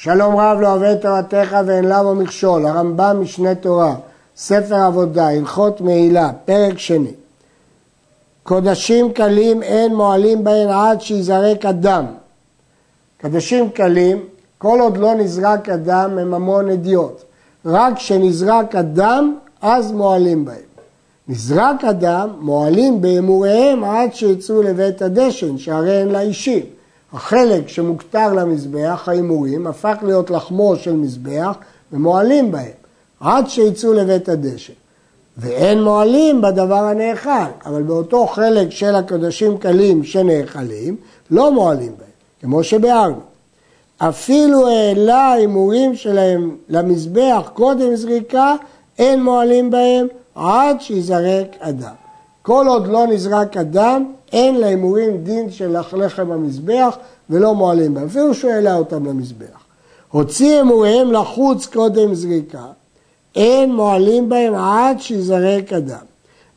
שלום רב לא את תורתך ואין למה מכשול, הרמב"ם משנה תורה, ספר עבודה, הלכות מעילה, פרק שני. קודשים קלים אין מועלים בהן עד שיזרק הדם. קדשים קלים, כל עוד לא נזרק הדם הם המון אדיוט. רק כשנזרק הדם, אז מועלים בהם. נזרק הדם, מועלים באמוריהם עד שיצאו לבית הדשן, שהרי אין לאישים. החלק שמוכתר למזבח, ההימורים, הפך להיות לחמו של מזבח ומועלים בהם, עד שיצאו לבית הדשן. ואין מועלים בדבר הנאכל, אבל באותו חלק של הקדושים קלים שנאכלים, לא מועלים בהם, כמו שביארנו. אפילו העלה ההימורים שלהם למזבח קודם זריקה, אין מועלים בהם עד שיזרק אדם. כל עוד לא נזרק אדם, אין להימורים דין של לחם המזבח ולא מועלים בהם, אפילו שהוא העלה אותם למזבח. הוציא הימוריהם לחוץ קודם זריקה, אין מועלים בהם עד שיזרק אדם.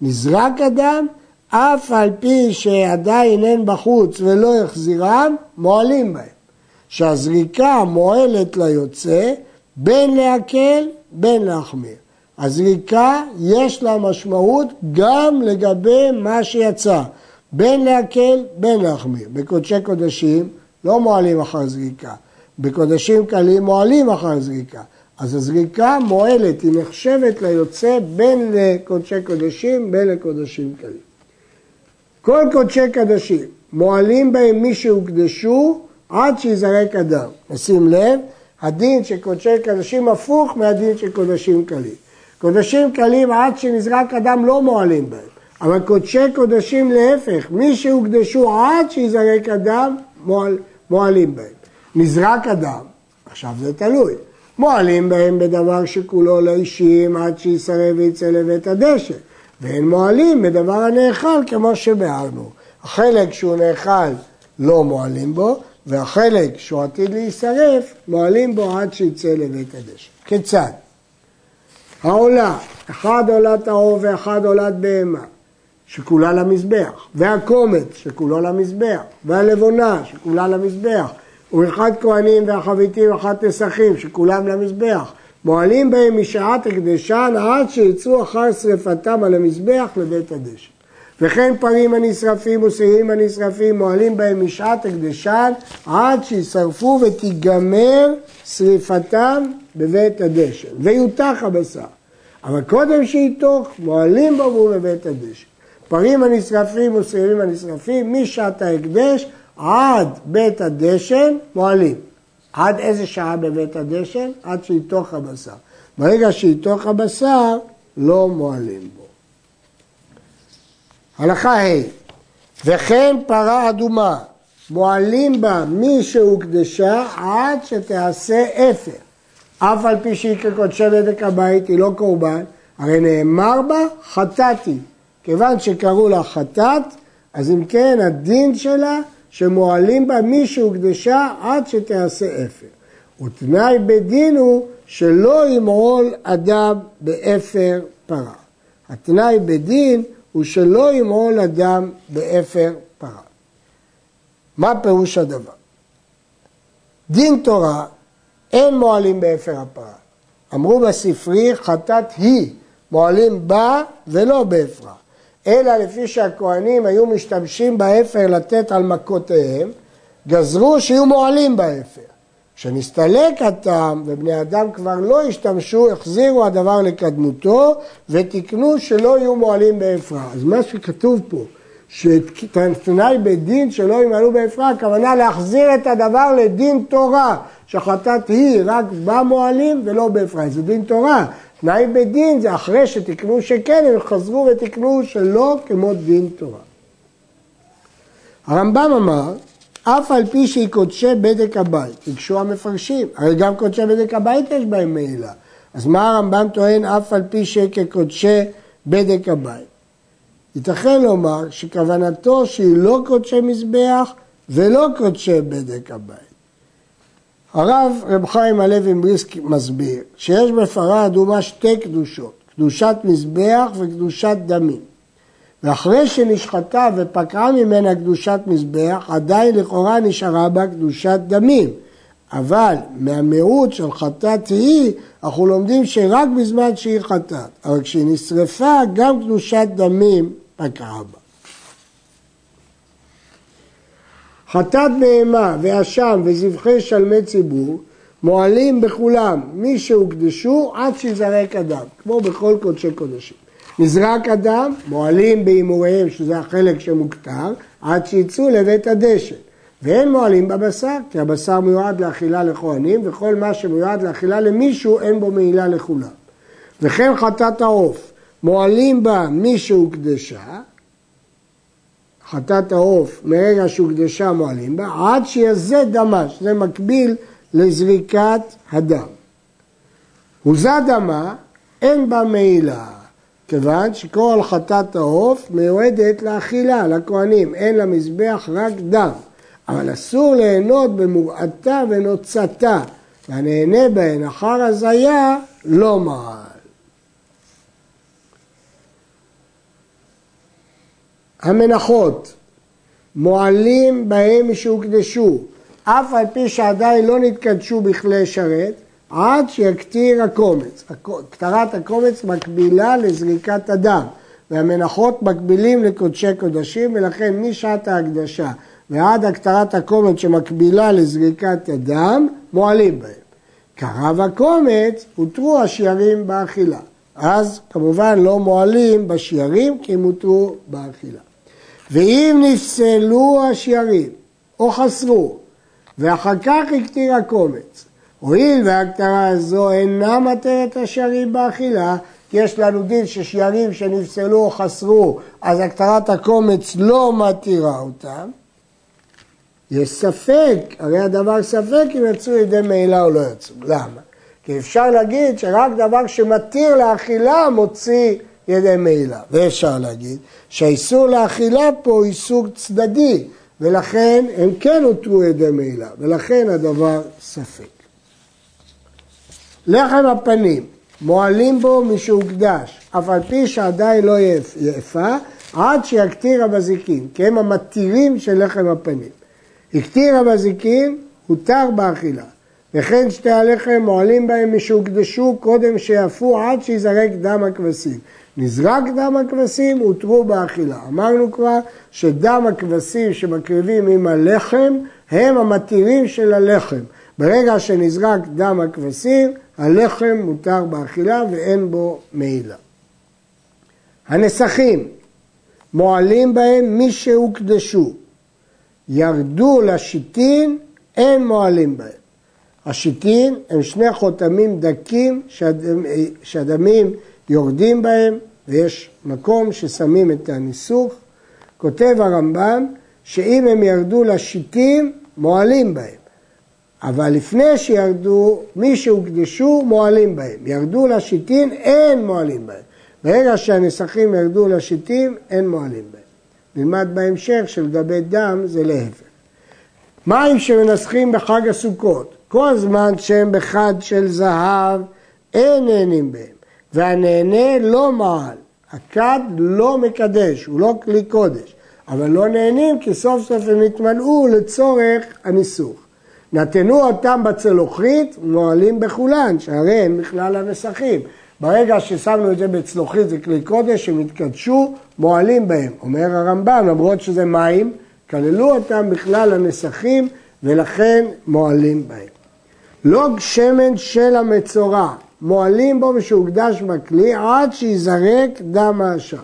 נזרק אדם, אף על פי שעדיין אין בחוץ ולא החזירם, מועלים בהם. שהזריקה מועלת ליוצא בין להקל בין להחמיר. הזריקה יש לה משמעות גם לגבי מה שיצא, בין להקל בין להחמיר. בקודשי קודשים לא מועלים אחר זריקה, בקודשים קלים מועלים אחר זריקה. אז הזריקה מועלת, היא נחשבת ליוצא בין לקודשי קודשים, בין לקודשים קלים. כל קודשי קודשים מועלים בהם מי שהוקדשו עד שיזרק אדם. נשים לב, הדין של קודשי קודשים הפוך מהדין של קודשים קלים. קודשים קלים עד שנזרק אדם לא מועלים בהם, אבל קודשי קודשים להפך, מי שהוקדשו עד שיזרק אדם מועל, מועלים בהם. נזרק אדם, עכשיו זה תלוי, מועלים בהם בדבר שכולו לאישים עד שיסרב ויצא לבית הדשא, ואין מועלים בדבר הנאכל כמו שביארנו. החלק שהוא נאכל לא מועלים בו, והחלק שהוא עתיד להישרף, מועלים בו עד שיצא לבית הדשא. כיצד? העולה, אחד עולת העור ואחד עולת בהמה, שכולה למזבח, והקומץ, שכולו למזבח, והלבונה, שכולה למזבח, ואחד כהנים והחביתים ואחד נסכים, שכולם למזבח. מועלים בהם משעת הקדשן עד שיצאו אחר שרפתם על המזבח לבית הדשא. וכן פרים הנשרפים ושעירים הנשרפים מועלים בהם משעת הקדשן עד שישרפו ותיגמר שריפתם בבית הדשן ויותח הבשר. אבל קודם שיתוך מועלים בו בבית הדשן. פרים הנשרפים ושעירים הנשרפים משעת ההקדש עד בית הדשן מועלים. עד איזה שעה בבית הדשן? עד שיתוך הבשר. ברגע שיתוך הבשר לא מועלים בו. הלכה ה' וכן פרה אדומה מועלים בה מי שהוקדשה עד שתעשה אפר. אף על פי שהיא כקודשי בדק הבית, היא לא קורבן, הרי נאמר בה חטאתי. כיוון שקראו לה חטאת, אז אם כן הדין שלה שמועלים בה מי שהוקדשה עד שתעשה אפר. ותנאי בדין הוא שלא ימעול אדם באפר פרה. התנאי בדין הוא שלא ימעול אדם באפר פרה. מה פירוש הדבר? דין תורה אין מועלים באפר הפרה. אמרו בספרי חטאת היא, מועלים בה ולא באפרה. אלא לפי שהכוהנים היו משתמשים באפר לתת על מכותיהם, גזרו שיהיו מועלים באפר. כשנסתלק הטעם ובני אדם כבר לא השתמשו, החזירו הדבר לקדמותו ותיקנו שלא יהיו מועלים באפרה. אז מה שכתוב פה, שתנאי בדין שלא ימעלו באפרה, הכוונה להחזיר את הדבר לדין תורה, שחטאת היא רק בה מועלים ולא באפרה. זה דין תורה. תנאי בדין זה אחרי שתיקנו שכן, הם חזרו ותיקנו שלא כמו דין תורה. הרמב"ם אמר אף על פי שהיא קודשי בדק הבית, ביקשו המפרשים, הרי גם קודשי בדק הבית יש בהם מעילה. אז מה הרמב"ם טוען אף על פי שכקודשי בדק הבית? ייתכן לומר שכוונתו שהיא לא קודשי מזבח ולא קודשי בדק הבית. הרב רב חיים הלוי מבריסק מסביר שיש בפרה אדומה שתי קדושות, קדושת מזבח וקדושת דמים. ואחרי שנשחטה ופקעה ממנה קדושת מזבח, עדיין לכאורה נשארה בה קדושת דמים. אבל מהמיעוט של חטאת היא, אנחנו לומדים שרק בזמן שהיא חטאת, אבל כשהיא נשרפה, גם קדושת דמים פקעה בה. חטאת בהמה ואשם וזבחי שלמי ציבור מועלים בכולם מי שהוקדשו עד שיזרק אדם, כמו בכל קודשי קודשים. נזרק אדם, מועלים בהימוריהם, שזה החלק שמוכתר, עד שיצאו לבית הדשא. ואין מועלים בבשר, כי הבשר מיועד לאכילה לכהנים, וכל מה שמיועד לאכילה למישהו, אין בו מעילה לכולם. וכן חטאת העוף, מועלים בה מי שהוקדשה, חטאת העוף, מרגע שהוקדשה מועלים בה, עד שיזה דמה, שזה מקביל לזריקת הדם. הוזה דמה, אין בה מעילה, כיוון שכל חטאת העוף מיועדת לאכילה, לכהנים, אין למזבח רק דם. אבל אסור ליהנות במורעתה ונוצתה, והנהנה בהן אחר הזיה לא מעל. המנחות, מועלים בהם משהוקדשו, אף על פי שעדיין לא נתקדשו בכלי שרת, עד שיקטיר הקומץ. קטרת הקומץ מקבילה לזריקת הדם, והמנחות מקבילים לקודשי קודשים, ולכן משעת ההקדשה ועד הקטרת הקומץ שמקבילה לזריקת הדם, מועלים בהם. קרב הקומץ, הותרו השיירים באכילה. אז כמובן לא מועלים בשיירים כי הם הותרו באכילה. ואם נפסלו השיירים או חסרו ואחר כך הקטיר הקומץ, הואיל וההקטרה הזו אינה מתרת השיירים באכילה, כי יש לנו דין ששיירים שנפסלו או חסרו, אז הקטרת הקומץ לא מתירה אותם, יש ספק, הרי הדבר ספק אם יצאו ידי מעילה או לא יצאו. למה? כי אפשר להגיד שרק דבר שמתיר לאכילה מוציא ידי מעילה. ואפשר להגיד שהאיסור לאכילה פה הוא איסור צדדי, ולכן הם כן הותרו ידי מעילה, ולכן הדבר ספק. לחם הפנים, מועלים בו משהוקדש, אף על פי שעדיין לא יפה, עד שיקטיר המזיקים, כי הם המתירים של לחם הפנים. הקטיר המזיקין, הותר באכילה. וכן שתי הלחם מועלים בהם משהוקדשו קודם שיפו עד שיזרק דם הכבשים. נזרק דם הכבשים, הותרו באכילה. אמרנו כבר שדם הכבשים שמקריבים עם הלחם הם המתירים של הלחם. ברגע שנזרק דם הכבשים, הלחם מותר באכילה ואין בו מעילה. הנסכים, מועלים בהם מי שהוקדשו. ירדו לשיטין, אין מועלים בהם. השיטין הם שני חותמים דקים שהדמים יורדים בהם, ויש מקום ששמים את הניסוך. כותב הרמב"ם שאם הם ירדו לשיטין, מועלים בהם. אבל לפני שירדו, מי שהוקדשו, מועלים בהם. ירדו לשיטין, אין מועלים בהם. ברגע שהנסכים ירדו לשיטין, אין מועלים בהם. נלמד בהמשך שלגבי דם זה להפך. מים שמנסחים בחג הסוכות, כל זמן שהם בחד של זהב, אין נהנים בהם, והנהנה לא מעל, הכד לא מקדש, הוא לא כלי קודש, אבל לא נהנים כי סוף סוף הם התמלאו לצורך הניסוך. נתנו אותם בצלוחית, מועלים בכולן, שהרי הם בכלל הנסחים. ברגע ששמנו את זה בצלוחית, זה כלי קודש, הם התקדשו, מועלים בהם. אומר הרמב"ם, למרות שזה מים, כללו אותם בכלל הנסכים, ולכן מועלים בהם. לא שמן של המצורע, מועלים בו ושהוקדש בכלי עד שיזרק דם האשם.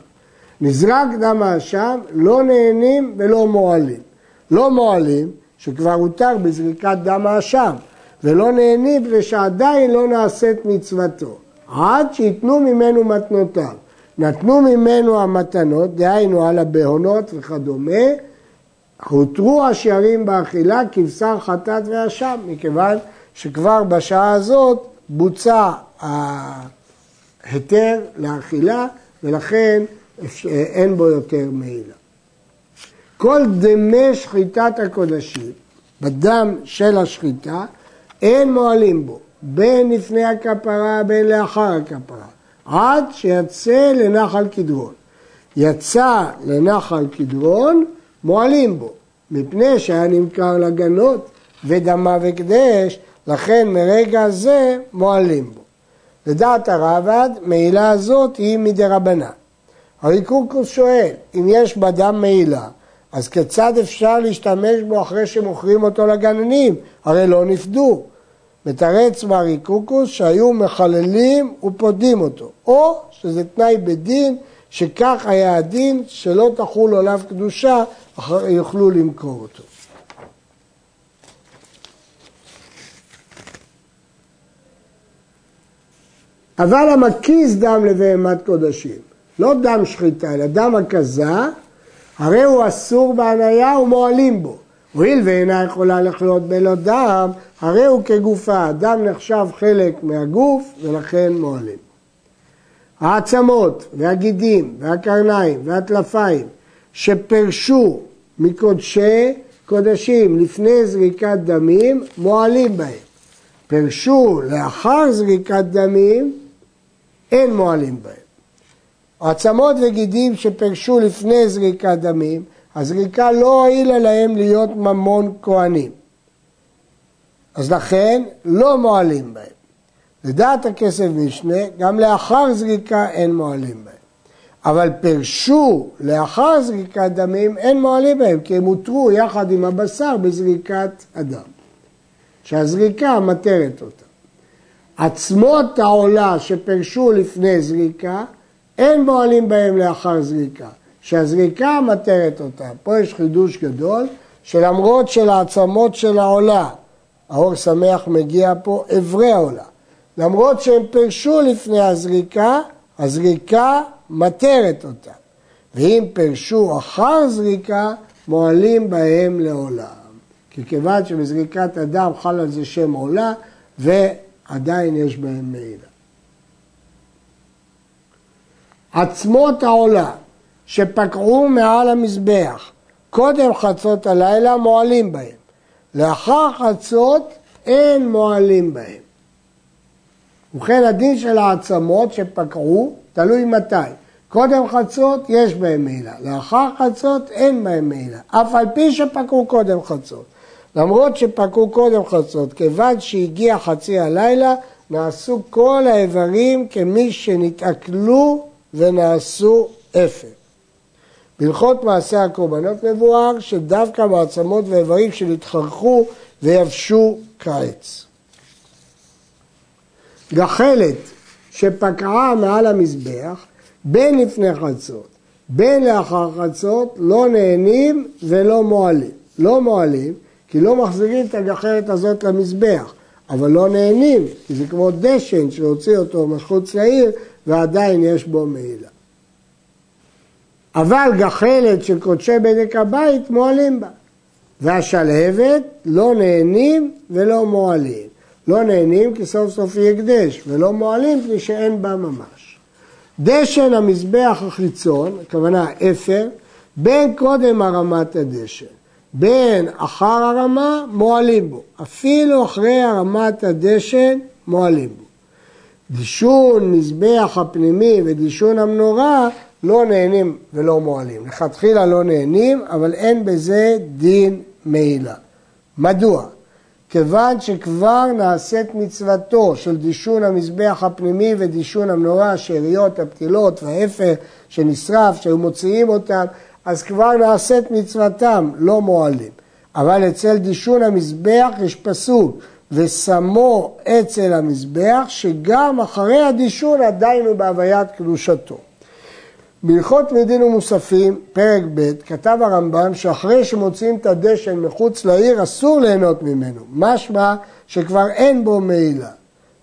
נזרק דם האשם, לא נהנים ולא מועלים. לא מועלים, שכבר הותר בזריקת דם האשם, ולא נהנים ושעדיין לא נעשית מצוותו. עד שייתנו ממנו מתנותיו. נתנו ממנו המתנות, דהיינו על הבהונות וכדומה, הותרו השערים באכילה כבשר חטאת ואשם, מכיוון שכבר בשעה הזאת בוצע ההיתר לאכילה ולכן אין בו יותר מעילה. כל דמי שחיטת הקודשים, בדם של השחיטה, אין מועלים בו, בין לפני הכפרה בין לאחר הכפרה, עד שיצא לנחל קדרון. יצא לנחל קדרון, מועלים בו, מפני שהיה נמכר לגנות, ודמה וקדש, לכן מרגע זה מועלים בו. לדעת הרב"ד, מעילה הזאת היא מדרבנן. הרי קורקוס שואל, אם יש בדם מעילה, אז כיצד אפשר להשתמש בו אחרי שמוכרים אותו לגננים? הרי לא נפדו. מתרץ מרי קוקוס שהיו מחללים ופודים אותו, או שזה תנאי בדין שכך היה הדין שלא תחול עליו קדושה, יוכלו למכור אותו. אבל המקיז דם לבהמת קודשים, לא דם שחיטה, אלא דם הכזה, הרי הוא אסור בהניה ומועלים בו. הואיל ואינה יכולה לחיות בלא דם, הרי הוא כגופה, דם נחשב חלק מהגוף ולכן מועלים. העצמות והגידים והקרניים והטלפיים שפרשו מקודשי קודשים לפני זריקת דמים, מועלים בהם. פרשו לאחר זריקת דמים, אין מועלים בהם. עצמות וגידים שפרשו לפני זריקת דמים, הזריקה לא הועילה להם להיות ממון כהנים. אז לכן לא מועלים בהם. לדעת הכסף משנה, גם לאחר זריקה אין מועלים בהם. אבל פרשו לאחר זריקת דמים, אין מועלים בהם, כי הם הותרו יחד עם הבשר בזריקת הדם. שהזריקה מטרת אותה. עצמות העולה שפרשו לפני זריקה, אין מועלים בהם לאחר זריקה. שהזריקה מטרת אותה. פה יש חידוש גדול, שלמרות שלעצמות של העולה, האור שמח מגיע פה, אברי העולה. למרות שהם פרשו לפני הזריקה, הזריקה מטרת אותה. ואם פרשו אחר זריקה, מועלים בהם לעולם. כי כיוון שבזריקת הדם חל על זה שם עולה, ועדיין יש בהם מעילה. עצמות העולה שפקעו מעל המזבח קודם חצות הלילה מועלים בהם. לאחר חצות אין מועלים בהם. ובכן הדין של העצמות שפקעו תלוי מתי. קודם חצות יש בהם מעילה, לאחר חצות אין בהם מעילה, אף על פי שפקעו קודם חצות. למרות שפקעו קודם חצות, כיוון שהגיע חצי הלילה, נעשו כל האיברים כמי שנתעכלו ונעשו אפר. בהלכות מעשה הקורבנות מבואר שדווקא מעצמות ואיברים שנתחרחו ויבשו כעץ. גחלת שפקעה מעל המזבח בין לפני חצות בין לאחר חצות לא נהנים ולא מועלים. לא מועלים כי לא מחזירים את הגחלת הזאת למזבח, אבל לא נהנים כי זה כמו דשן שהוציא אותו מחוץ לעיר ועדיין יש בו מעילה. אבל גחלת של קודשי בדק הבית מועלים בה. והשלהבת לא נהנים ולא מועלים. לא נהנים כי סוף סוף יהיה הקדש, ולא מועלים כי שאין בה ממש. דשן המזבח החיצון, הכוונה אפר, בין קודם הרמת הדשן, בין אחר הרמה, מועלים בו. אפילו אחרי הרמת הדשן, מועלים בו. דישון מזבח הפנימי ודישון המנורה לא נהנים ולא מועלים. לכתחילה לא נהנים, אבל אין בזה דין מעילה. מדוע? כיוון שכבר נעשית מצוותו של דישון המזבח הפנימי ודישון המנורה, השאריות, הפתילות והאפר שנשרף, שהיו מוציאים אותם, אז כבר נעשית מצוותם, לא מועלים. אבל אצל דישון המזבח יש פסוק, ושמו אצל המזבח, שגם אחרי הדישון עדיין הוא בהוויית קדושתו. בהלכות מדין ומוספים, פרק ב', כתב הרמב"ם שאחרי שמוציאים את הדשן מחוץ לעיר אסור ליהנות ממנו, משמע שכבר אין בו מעילה.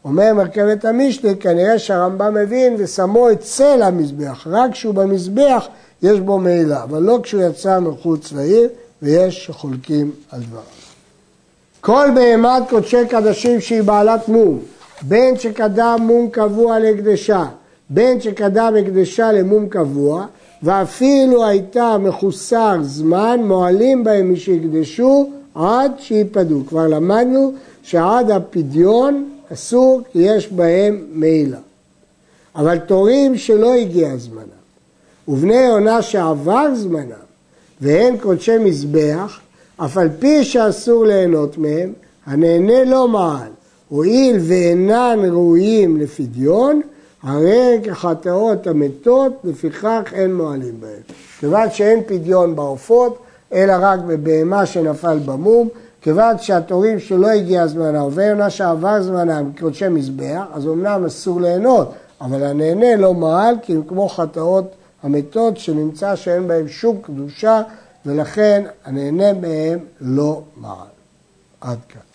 אומר מרכבת המשנה, כנראה שהרמב"ם מבין ושמו אצל המזבח, רק כשהוא במזבח יש בו מעילה, אבל לא כשהוא יצא מחוץ לעיר ויש שחולקים על דבריו. כל בהמת קודשי קדשים שהיא בעלת מום, בין שקדם מום קבוע להקדשה בין שקדם הקדשה למום קבוע, ואפילו הייתה מחוסר זמן, מועלים בהם משהקדשו עד שיפדו. כבר למדנו שעד הפדיון אסור כי יש בהם מעילה. אבל תורים שלא הגיע זמנם, ובני עונה שעבר זמנם, והן קודשי מזבח, אף על פי שאסור ליהנות מהם, הנהנה לא מעל. הואיל ואינן ראויים לפדיון, הרי כחטאות המתות, לפיכך אין מועלים בהם. כיוון שאין פדיון בעופות, אלא רק בבהמה שנפל במום, כיוון שהתורים שלא הגיע זמנה, ובעונה שעבר זמנה מקודשי מזבח, אז אמנם אסור ליהנות, אבל הנהנה לא מעל, כי הם כמו חטאות המתות, שנמצא שאין בהם שום קדושה, ולכן הנהנה מהם לא מעל. עד כאן.